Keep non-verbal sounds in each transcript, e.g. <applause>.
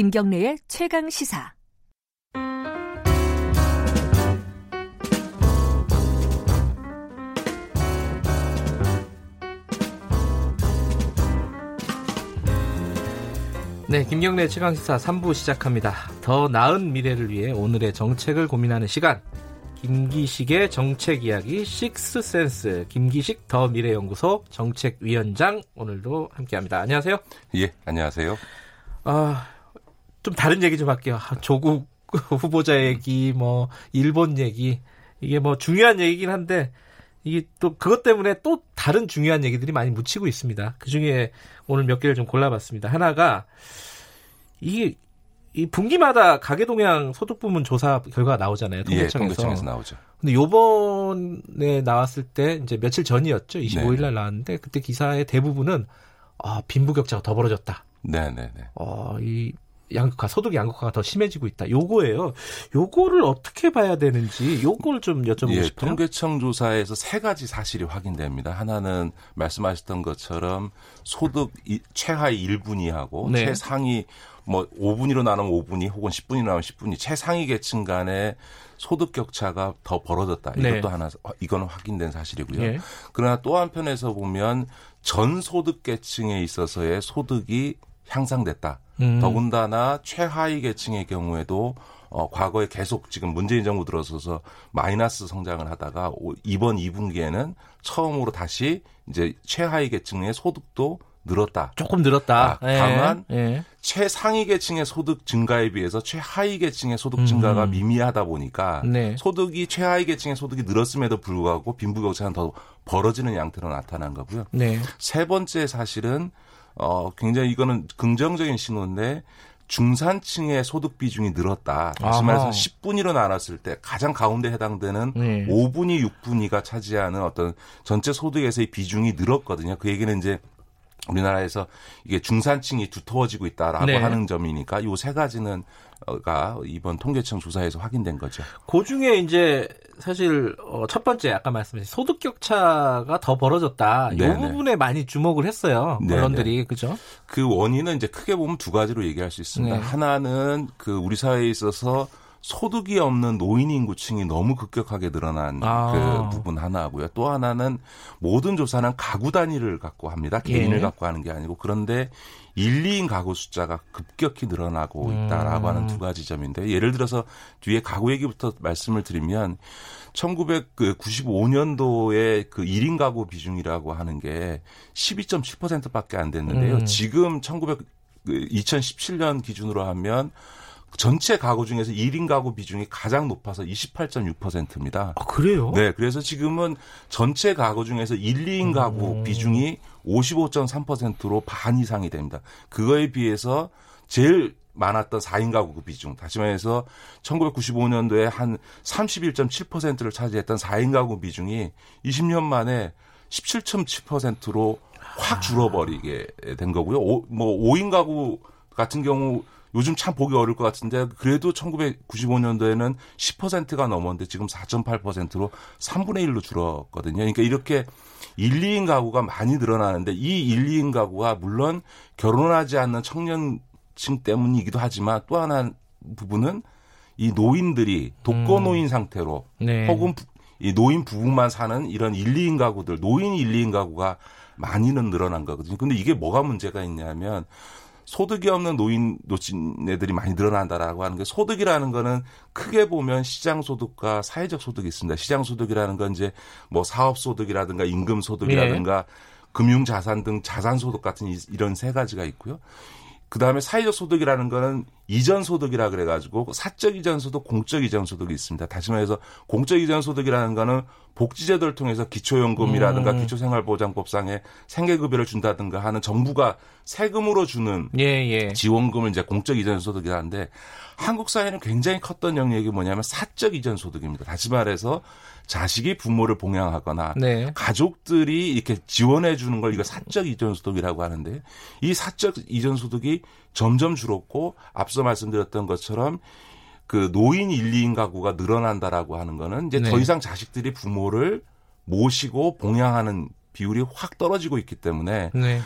김경래의 최강 시사. 네, 김경래 최강 시사 3부 시작합니다. 더 나은 미래를 위해 오늘의 정책을 고민하는 시간. 김기식의 정책 이야기 식스센스 김기식 더 미래연구소 정책위원장 오늘도 함께합니다. 안녕하세요. 예, 안녕하세요. 아, 좀 다른 얘기 좀 할게요. 아, 조국 <laughs> 후보자 얘기, 뭐 일본 얘기 이게 뭐 중요한 얘기긴 한데 이게 또 그것 때문에 또 다른 중요한 얘기들이 많이 묻히고 있습니다. 그 중에 오늘 몇 개를 좀 골라봤습니다. 하나가 이게 이 분기마다 가계 동향 소득 부문 조사 결과가 나오잖아요. 통계청에서. 예, 통계청에서 나오죠. 근데 요번에 나왔을 때 이제 며칠 전이었죠. 25일 날 나왔는데 그때 기사의 대부분은 아, 빈부격차가 더 벌어졌다. 네, 네, 네. 어, 이 양극화, 소득 양극화가 더 심해지고 있다. 요거예요. 요거를 어떻게 봐야 되는지 요걸 좀 여쭤보고 예, 싶어요. 통계청 조사에서 세 가지 사실이 확인됩니다. 하나는 말씀하셨던 것처럼 소득 최하위 1분위하고 네. 최상위 뭐 5분위로 나누면 5분위 혹은 10분위로 나누면 10분위 최상위 계층 간의 소득 격차가 더 벌어졌다. 이것도 네. 하나 이거는 확인된 사실이고요. 예. 그러나 또 한편에서 보면 전 소득 계층에 있어서의 소득이 향상됐다. 음. 더군다나 최하위 계층의 경우에도 어, 과거에 계속 지금 문재인 정부 들어서서 마이너스 성장을 하다가 오- 이번 2분기에는 처음으로 다시 이제 최하위 계층의 소득도 늘었다. 조금 늘었다. 아, 다만 예. 최상위 계층의 소득 증가에 비해서 최하위 계층의 소득 증가가 음. 미미하다 보니까 네. 소득이 최하위 계층의 소득이 늘었음에도 불구하고 빈부격차는 더 벌어지는 양태로 나타난 거고요. 네. 세 번째 사실은 어 굉장히 이거는 긍정적인 신호인데 중산층의 소득 비중이 늘었다. 다시. 말해서 10분위로 나눴을 때 가장 가운데 해당되는 네. 5분위, 6분위가 차지하는 어떤 전체 소득에서의 비중이 늘었거든요. 그 얘기는 이제 우리나라에서 이게 중산층이 두터워지고 있다라고 네. 하는 점이니까 요 세 가지는 가 이번 통계청 조사에서 확인된 거죠. 그 중에 이제 사실 어, 첫 번째 아까 말씀하신 소득 격차가 더 벌어졌다. 이 네네. 부분에 많이 주목을 했어요. 네네. 언론들이 그죠? 그 원인은 이제 크게 보면 두 가지로 얘기할 수 있습니다. 네. 하나는 그 우리 사회에 있어서 소득이 없는 노인 인구층이 너무 급격하게 늘어난 아. 그 부분 하나고요. 또 하나는 모든 조사는 가구 단위를 갖고 합니다. 개인을 예. 갖고 하는 게 아니고 그런데 1, 2인 가구 숫자가 급격히 늘어나고 있다라고 음. 하는 두 가지 점인데 예를 들어서 뒤에 가구 얘기부터 말씀을 드리면 1995년도에 그 1인 가구 비중이라고 하는 게 12.7%밖에 안 됐는데요. 음. 지금 1900그 2017년 기준으로 하면 전체 가구 중에서 1인 가구 비중이 가장 높아서 28.6%입니다. 아, 그래요? 네, 그래서 지금은 전체 가구 중에서 1, 2인 가구 음. 비중이 55.3%로 반 이상이 됩니다. 그거에 비해서 제일 많았던 4인 가구 그 비중, 다시 말해서 1995년도에 한 31.7%를 차지했던 4인 가구 비중이 20년 만에 17.7%로 확 줄어버리게 된 거고요. 오, 뭐 5인 가구 같은 경우 요즘 참 보기 어려울 것 같은데 그래도 1995년도에는 10%가 넘었는데 지금 4.8%로 3분의 1로 줄었거든요. 그러니까 이렇게 1, 2인 가구가 많이 늘어나는데 이 1, 2인 가구가 물론 결혼하지 않는 청년층 때문이기도 하지만 또 하나 부분은 이 노인들이 독거 노인 상태로 네. 혹은 부- 이 노인 부부만 사는 이런 1, 2인 가구들, 노인 1, 2인 가구가 많이는 늘어난 거거든요. 근데 이게 뭐가 문제가 있냐면 소득이 없는 노인 노친애들이 많이 늘어난다라고 하는 게 소득이라는 거는 크게 보면 시장 소득과 사회적 소득이 있습니다. 시장 소득이라는 건 이제 뭐 사업 소득이라든가 임금 소득이라든가 금융 자산 등 자산 소득 같은 이- 이런 세 가지가 있고요. 그 다음에 사회적 소득이라는 거는 이전 소득이라 그래 가지고 사적 이전 소득, 공적 이전 소득이 있습니다. 다시 말해서 공적 이전 소득이라는 거는 복지제도를 통해서 기초연금이라든가 음. 기초생활보장법상에 생계급여를 준다든가 하는 정부가 세금으로 주는 예, 예. 지원금을 이제 공적 이전 소득이라는데 한국 사회는 굉장히 컸던 영역이 뭐냐면 사적 이전 소득입니다. 다시 말해서 자식이 부모를 봉양하거나 네. 가족들이 이렇게 지원해 주는 걸 이거 사적 이전 소득이라고 하는데 이 사적 이전 소득이 점점 줄었고 앞서 말씀드렸던 것처럼 그 노인 1, 2인 가구가 늘어난다라고 하는 거는 이제 네. 더 이상 자식들이 부모를 모시고 봉양하는 비율이 확 떨어지고 있기 때문에 네.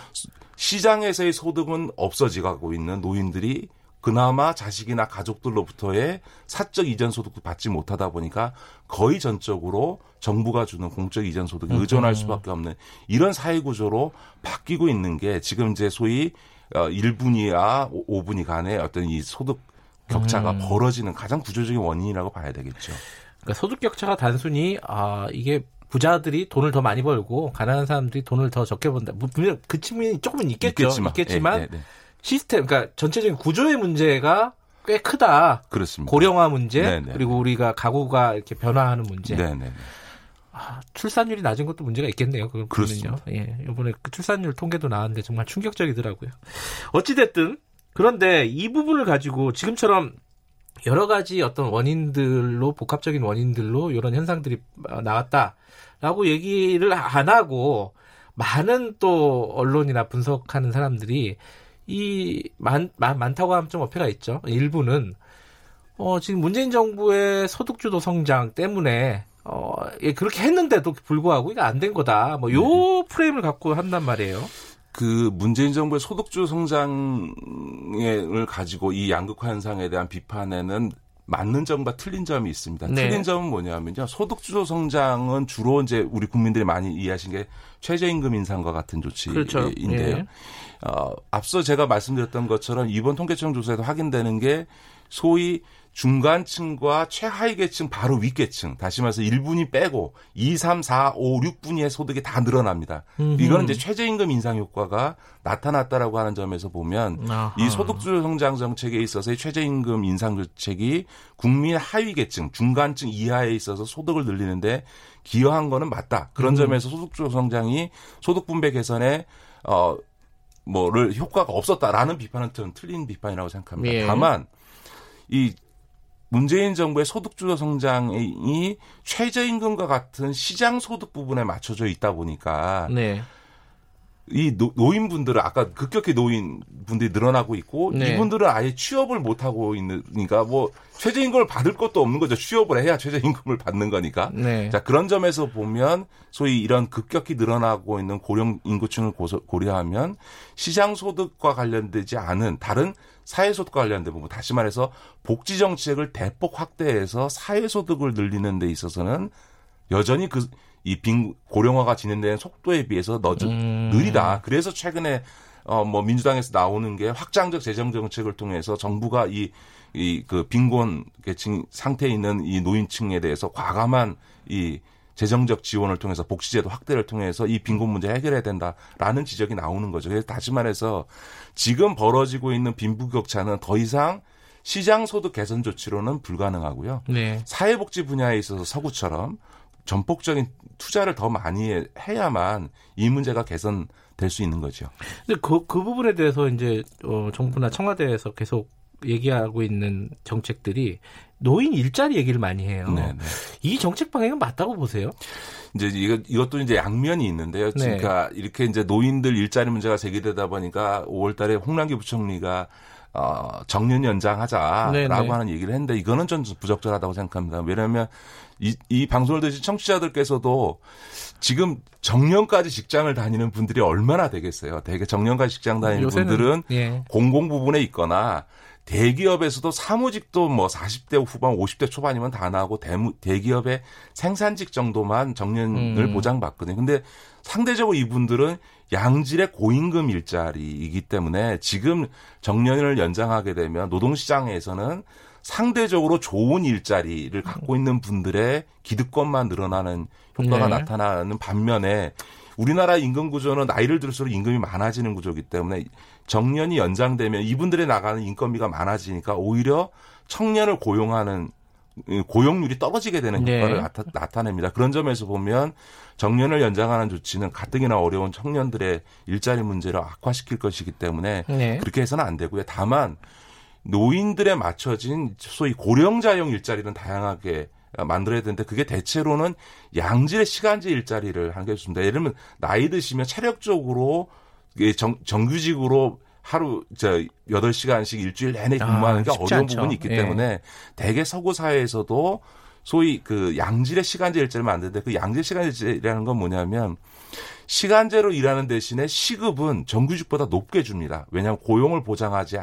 시장에서의 소득은 없어지고 있는 노인들이 그나마 자식이나 가족들로부터의 사적 이전 소득도 받지 못하다 보니까 거의 전적으로 정부가 주는 공적 이전 소득에 의존할 수밖에 없는 이런 사회 구조로 바뀌고 있는 게 지금 이제 소위 어 1분위와 5분위 간의 어떤 이 소득 격차가 음. 벌어지는 가장 구조적인 원인이라고 봐야 되겠죠. 그러니까 소득 격차가 단순히 아 이게 부자들이 돈을 더 많이 벌고 가난한 사람들이 돈을 더 적게 번다. 뭐 분명 그 측면이 조금은 있겠죠. 있겠지만, 예, 예, 예. 시스템, 그러니까 전체적인 구조의 문제가 꽤 크다. 그렇습니다. 고령화 문제 네, 네. 그리고 우리가 가구가 이렇게 변화하는 문제. 네, 네. 아, 출산율이 낮은 것도 문제가 있겠네요. 그거는요. 그렇습니다. 예, 이번에 그 출산율 통계도 나왔는데 정말 충격적이더라고요. 어찌 됐든 그런데 이 부분을 가지고 지금처럼 여러 가지 어떤 원인들로 복합적인 원인들로 이런 현상들이 어, 나왔다라고 얘기를 안 하고 많은 또 언론이나 분석하는 사람들이 이 많, 많, 많 다고 하면 좀 어폐가 있죠. 일부는 어, 지금 문재인 정부의 소득주도 성장 때문에 어, 예, 그렇게 했는데도 불구하고 이게 안 된 거다. 뭐요 프레임을 갖고 한단 말이에요. 그 문재인 정부의 소득주 성장을 가지고 이 양극화 현상에 대한 비판에는 맞는 점과 틀린 점이 있습니다. 네. 틀린 점은 뭐냐면요. 소득주도 성장은 주로 이제 우리 국민들이 많이 이해하신 게 최저임금 인상과 같은 조치인데요. 그렇죠. 예. 어, 앞서 제가 말씀드렸던 것처럼 이번 통계청 조사에도 확인되는 게 소위 중간층과 최하위 계층 바로 윗계층 다시 말해서 1분위 빼고 2, 3, 4, 5, 6분위의 소득이 다 늘어납니다. 음흠. 이거는 이제 최저임금 인상 효과가 나타났다라고 하는 점에서 보면 아하. 이 소득주도 성장 정책에 있어서의 최저임금 인상 정책이 국민 하위 계층, 중간층 이하에 있어서 소득을 늘리는데 기여한 거는 맞다. 그런 음. 점에서 소득주도 성장이 소득 분배 개선에 어 뭐를 효과가 없었다라는 비판은 좀 틀린 비판이라고 생각합니다. 예. 다만 이 문재인 정부의 소득주도 성장이 최저임금과 같은 시장 소득 부분에 맞춰져 있다 보니까 네. 이 노, 노인분들은 아까 급격히 노인분들이 늘어나고 있고 네. 이분들은 아예 취업을 못 하고 있으니까 뭐 최저임금을 받을 것도 없는 거죠. 취업을 해야 최저임금을 받는 거니까. 네. 자 그런 점에서 보면 소위 이런 급격히 늘어나고 있는 고령 인구층을 고서- 고려하면 시장 소득과 관련되지 않은 다른 사회 소득과 관련된 부분 다시 말해서 복지 정책을 대폭 확대해서 사회 소득을 늘리는 데 있어서는 여전히 그 이 빈 고령화가 진행되는 속도에 비해서 너저 음. 느리다. 그래서 최근에 어 뭐 민주당에서 나오는 게 확장적 재정 정책을 통해서 정부가 이 이 그 빈곤 계층 상태에 있는 이 노인층에 대해서 과감한 이 재정적 지원을 통해서 복지제도 확대를 통해서 이 빈곤 문제 해결해야 된다라는 지적이 나오는 거죠. 그래서 다시 말해서 지금 벌어지고 있는 빈부격차는 더 이상 시장 소득 개선 조치로는 불가능하고요. 네. 사회복지 분야에 있어서 서구처럼 전폭적인 투자를 더 많이 해- 해야만 이 문제가 개선될 수 있는 거죠. 근데 그, 그 부분에 대해서 이제 어, 정부나 청와대에서 계속 얘기하고 있는 정책들이 노인 일자리 얘기를 많이 해요. 네, 네. 이 정책 방향은 맞다고 보세요? 이제 이거 이것도 이제 양면이 있는데요. 네. 그러니까 이렇게 이제 노인들 일자리 문제가 제기되다 보니까 5월 달에 홍남기 부총리가 어, 정년 연장하자라고 네, 네. 하는 얘기를 했는데 이거는 좀 부적절하다고 생각합니다. 왜냐하면 이, 이 방송을 들으신 청취자들께서도 지금 정년까지 직장을 다니는 분들이 얼마나 되겠어요. 대개 정년까지 직장 다니는 요새는, 분들은 예. 공공 부분에 있거나 대기업에서도 사무직도 뭐 40대 후반, 50대 초반이면 다 나오고 대무, 대기업의 생산직 정도만 정년을 음. 보장받거든요. 근데 상대적으로 이분들은 양질의 고임금 일자리이기 때문에 지금 정년을 연장하게 되면 노동시장에서는 상대적으로 좋은 일자리를 갖고 있는 분들의 기득권만 늘어나는 효과가 네. 나타나는 반면에 우리나라 임금 구조는 나이를 들수록 임금이 많아지는 구조이기 때문에 정년이 연장되면 이분들의 나가는 인건비가 많아지니까 오히려 청년을 고용하는 이 고용률이 떨어지게 되는 네. 효과를 나타, 냅니다 그런 점에서 보면 정년을 연장하는 조치는 가뜩이나 어려운 청년들의 일자리 문제를 악화시킬 것이기 때문에 네. 그렇게 해서는 안 되고요. 다만 노인들에 맞춰진 소위 고령자용 일자리는 다양하게 만들어야 되는데 그게 대체로는 양질의 시간제 일자리를 하는 게 좋습니다. 예를 들면 나이 드시면 체력적으로 정, 정규직으로 하루 저 8시간씩 일주일 내내 아, 근무하는 게 어려운 않죠. 부분이 있기 예. 때문에 대개 서구 사회에서도 소위 그 양질의 시간제 일자리를 만드는데 그 양질 시간제 일자리라는 건 뭐냐면 시간제로 일하는 대신에 시급은 정규직보다 높게 줍니다. 왜냐하면 고용을 보장하지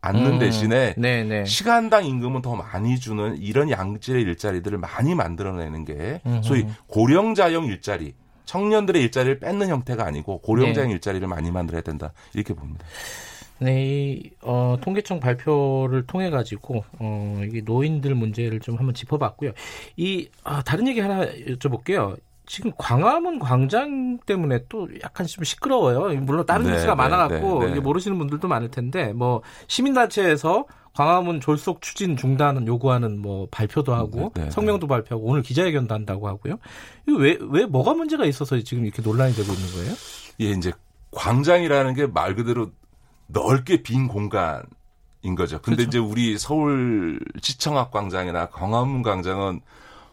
않는 음. 대신에 네네. 시간당 임금은 더 많이 주는 이런 양질의 일자리들을 많이 만들어내는 게 소위 고령자형 일자리, 청년들의 일자리를 뺏는 형태가 아니고 고령자형 네. 일자리를 많이 만들어야 된다 이렇게 봅니다. 네, 이, 어, 통계청 발표를 통해 가지고 어, 이게 노인들 문제를 좀 한번 짚어봤고요. 이 아, 다른 얘기 하나 여쭤볼게요. 지금 광화문 광장 때문에 또 약간 좀 시끄러워요. 물론 다른 네, 뉴스가 네, 많아갖고 네, 네. 모르시는 분들도 많을 텐데 뭐 시민단체에서 광화문 졸속 추진 중단은 요구하는 뭐 발표도 하고 네, 네, 성명도 발표하고 오늘 기자회견도 한다고 하고요. 이거 왜, 왜 뭐가 문제가 있어서 지금 이렇게 논란이 되고 있는 거예요? 예, 이제 광장이라는 게 말 그대로 넓게 빈 공간 인 거죠. 근데 그렇죠. 이제 우리 서울 시청학 광장이나 광화문 광장은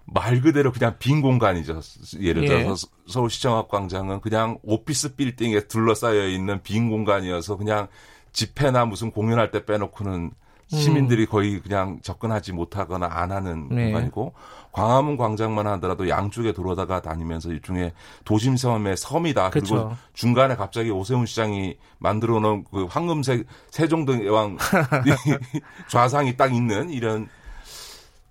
말 그대로 그냥 빈 공간이죠. 예를 예. 들어서 서울 시청학 광장은 그냥 오피스 빌딩에 둘러싸여 있는 빈 공간이어서 그냥 집회나 무슨 공연할 때 빼놓고는 시민들이 거의 그냥 접근하지 못하거나 안 하는 음. 네. 공간이고 광화문 광장만 하더라도 양쪽에 돌아다가 다니면서 일종의 도심 섬의 섬이다. 그리고 그렇죠. 중간에 갑자기 오세훈 시장이 만들어 놓은 그 황금색 세종대왕 <laughs> <laughs> 좌상이 딱 있는 이런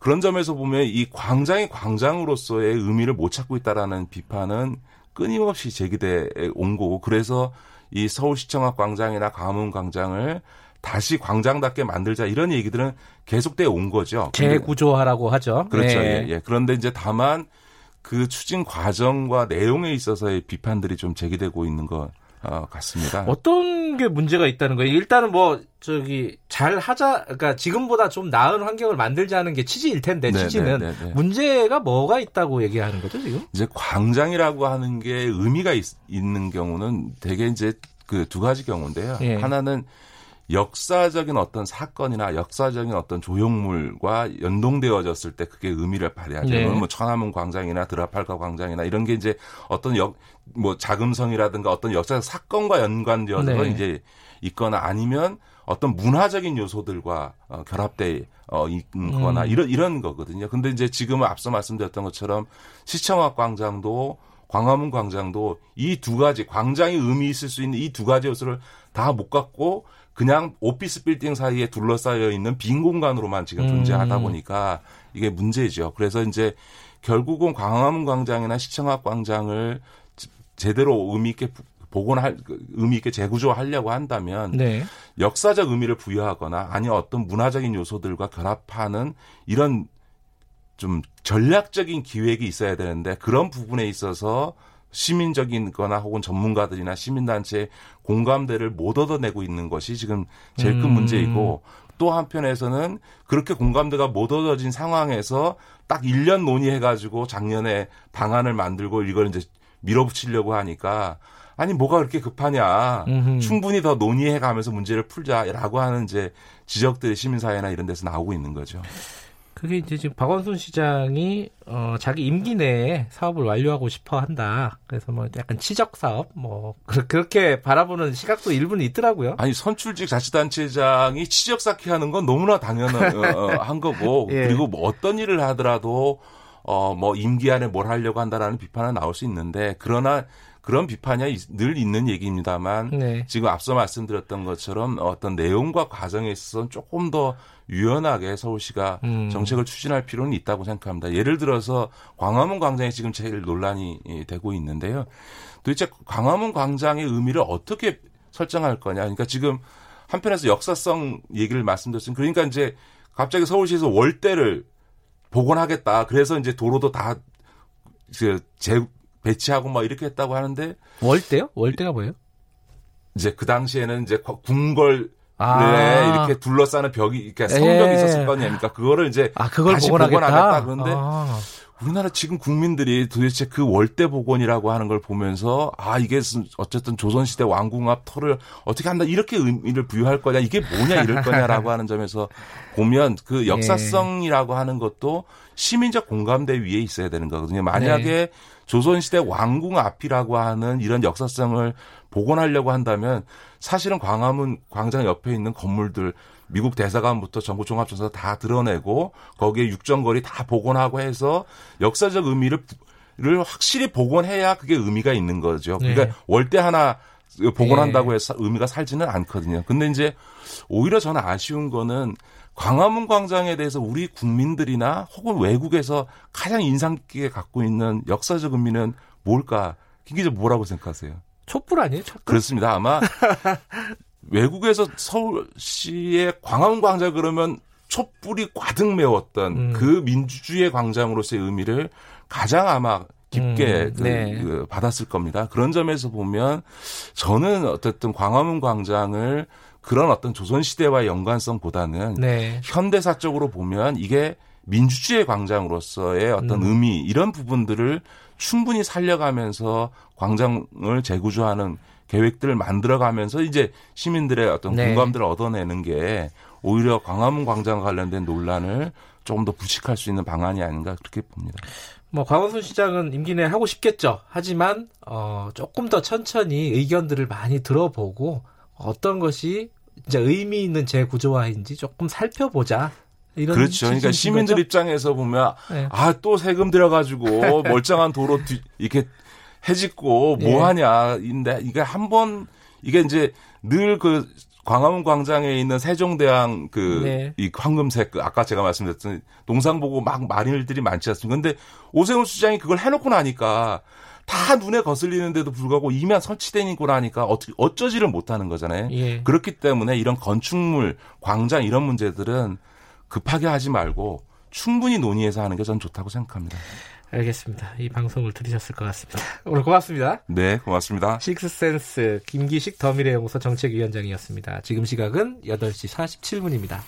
그런 점에서 보면 이 광장이 광장으로서의 의미를 못 찾고 있다라는 비판은 끊임없이 제기돼 온 거고 그래서 이 서울시청학 광장이나 광화문 광장을 다시 광장답게 만들자 이런 얘기들은 계속돼 온 거죠. 재구조하라고 하죠. 그렇죠. 네. 예, 예. 그런데 이제 다만 그 추진 과정과 내용에 있어서의 비판들이 좀 제기되고 있는 것 어, 같습니다. 어떤 게 문제가 있다는 거예요? 일단은 뭐 저기 잘 하자, 그러니까 지금보다 좀 나은 환경을 만들자는 게 취지일 텐데 네, 취지는 네, 네, 네. 문제가 뭐가 있다고 얘기하는 거죠 지금? 이제 광장이라고 하는 게 의미가 있, 는 경우는 대개 이제 그 두 가지 경우인데요. 예. 하나는 역사적인 어떤 사건이나 역사적인 어떤 조형물과 연동되어졌을 때 그게 의미를 발휘하죠. 네. 뭐 천안문 광장이나 드라팔가 광장이나 이런 게 이제 어떤 역 뭐 자금성이라든가 어떤 역사적 사건과 연관되어서 네. 이제 있거나 아니면 어떤 문화적인 요소들과 어, 결합돼 어 있거나 음. 이런 이런 거거든요. 근데 이제 지금은 앞서 말씀드렸던 것처럼 시청학 광장도 광화문 광장도 이 두 가지 광장이 의미 있을 수 있는 이 두 가지 요소를 다 못 갖고 그냥 오피스 빌딩 사이에 둘러싸여 있는 빈 공간으로만 지금 음. 존재하다 보니까 이게 문제죠. 그래서 이제 결국은 광화문 광장이나 시청학 광장을 지- 제대로 의미 있게 부- 복원할 그 의미 있게 재구조하려고 한다면 네. 역사적 의미를 부여하거나 아니면 어떤 문화적인 요소들과 결합하는 이런 좀 전략적인 기획이 있어야 되는데 그런 부분에 있어서 시민적인 거나 혹은 전문가들이나 시민단체의 공감대를 못 얻어내고 있는 것이 지금 제일 큰 음. 문제이고 또 한편에서는 그렇게 공감대가 못 얻어진 상황에서 딱 1년 논의해가지고 작년에 방안을 만들고 이걸 이제 밀어붙이려고 하니까 아니 뭐가 그렇게 급하냐 음흠. 충분히 더 논의해 가면서 문제를 풀자라고 하는 이제 지적들이 시민사회나 이런 데서 나오고 있는 거죠. 그게 이제 지금 박원순 시장이 어, 자기 임기 내에 사업을 완료하고 싶어 한다. 그래서 뭐 약간 치적 사업 뭐 그- 그렇게 바라보는 시각도 일부는 있더라고요. 아니 선출직 자치단체장이 치적 쌓기 하는 건 너무나 당연한 어, 어, 한 거고 <laughs> 예. 그리고 뭐 어떤 일을 하더라도 어 뭐 임기 안에 뭘 하려고 한다라는 비판은 나올 수 있는데 그러나 그런 비판이 있- 늘 있는 얘기입니다만 네. 지금 앞서 말씀드렸던 것처럼 어떤 내용과 과정에 있어서는 조금 더 유연하게 서울시가 음. 정책을 추진할 필요는 있다고 생각합니다. 예를 들어서 광화문 광장이 지금 제일 논란이 예, 되고 있는데요. 도대체 광화문 광장의 의미를 어떻게 설정할 거냐. 그러니까 지금 한편에서 역사성 얘기를 말씀드렸습니다. 그러니까 이제 갑자기 서울시에서 월대를 복원하겠다. 그래서 이제 도로도 다 재 배치하고 막 이렇게 했다고 하는데 월대요? 월대가 뭐예요? 이제 그 당시에는 이제 궁궐 아. 네, 이렇게 둘러싸는 벽이, 그러니까 성벽이 예. 있었을 거 아닙니까? 그거를 이제 아 그걸 다시 복원하겠다. 복원하겠다. 그런데 아. 우리나라 지금 국민들이 도대체 그 월대 복원이라고 하는 걸 보면서 아 이게 어쨌든 조선시대 왕궁 앞 터를 어떻게 한다 이렇게 의미를 부여할 거냐 이게 뭐냐 이럴 거냐라고 하는 점에서 보면 그 역사성이라고 하는 것도 시민적 공감대 위에 있어야 되는 거거든요. 만약에 네. 조선시대 왕궁 앞이라고 하는 이런 역사성을 복원하려고 한다면 사실은 광화문 광장 옆에 있는 건물들 미국 대사관부터 전국 종합전사 다 드러내고 거기에 육정거리 다 복원하고 해서 역사적 의미를 를 확실히 복원해야 그게 의미가 있는 거죠. 그러니까 네. 월대 하나 복원한다고 해서 의미가 살지는 않거든요. 근데 이제 오히려 저는 아쉬운 거는 광화문 광장에 대해서 우리 국민들이나 혹은 외국에서 가장 인상 깊게 갖고 있는 역사적 의미는 뭘까? 김 기자 뭐라고 생각하세요? 촛불 아니에요? 촛불? 그렇습니다. 아마 <laughs> 외국에서 서울시의 광화문 광장 그러면 촛불이 가득 메웠던 음. 그 민주주의 광장으로서의 의미를 가장 아마 깊게 음, 그, 네. 그 받았을 겁니다. 그런 점에서 보면 저는 어쨌든 광화문 광장을 그런 어떤 조선시대와의 연관성보다는 네. 현대사적으로 보면 이게 민주주의 광장으로서의 어떤 음. 의미 이런 부분들을 충분히 살려가면서 광장을 재구조하는 계획들을 만들어가면서 이제 시민들의 어떤 네. 공감들을 얻어내는 게 오히려 광화문 광장 관련된 논란을 조금 더 불식할 수 있는 방안이 아닌가 그렇게 봅니다. 뭐 광원순 시장은 임기 내에 하고 싶겠죠. 하지만 어 조금 더 천천히 의견들을 많이 들어보고 어떤 것이 진짜 의미 있는 재구조화인지 조금 살펴보자. 이런 그렇죠. 그러니까 시민들 거죠? 입장에서 보면 네. 아또 세금 들여가지고 <laughs> 멀쩡한 도로 뒤, 이렇게 해짓고 예. 뭐 하냐인데 이게 한 번 이게 이제 늘 그 광화문 광장에 있는 세종대왕 그 네. 이 황금색 그 아까 제가 말씀드렸던 동상 보고 막 마린들이 많지 않습니까? 근데 오세훈 시장이 그걸 해놓고 나니까 다 눈에 거슬리는데도 불구하고 이면 설치되고 나니까 어떻게 어쩌지를 못하는 거잖아요. 예. 그렇기 때문에 이런 건축물, 광장 이런 문제들은 급하게 하지 말고 충분히 논의해서 하는 게 전 좋다고 생각합니다. 알겠습니다. 이 방송을 들으셨을 것 같습니다. <laughs> 오늘 고맙습니다. 네, 고맙습니다. 식스센스 김기식 더미래연구소 정책위원장이었습니다. 지금 시각은 8시 47분입니다.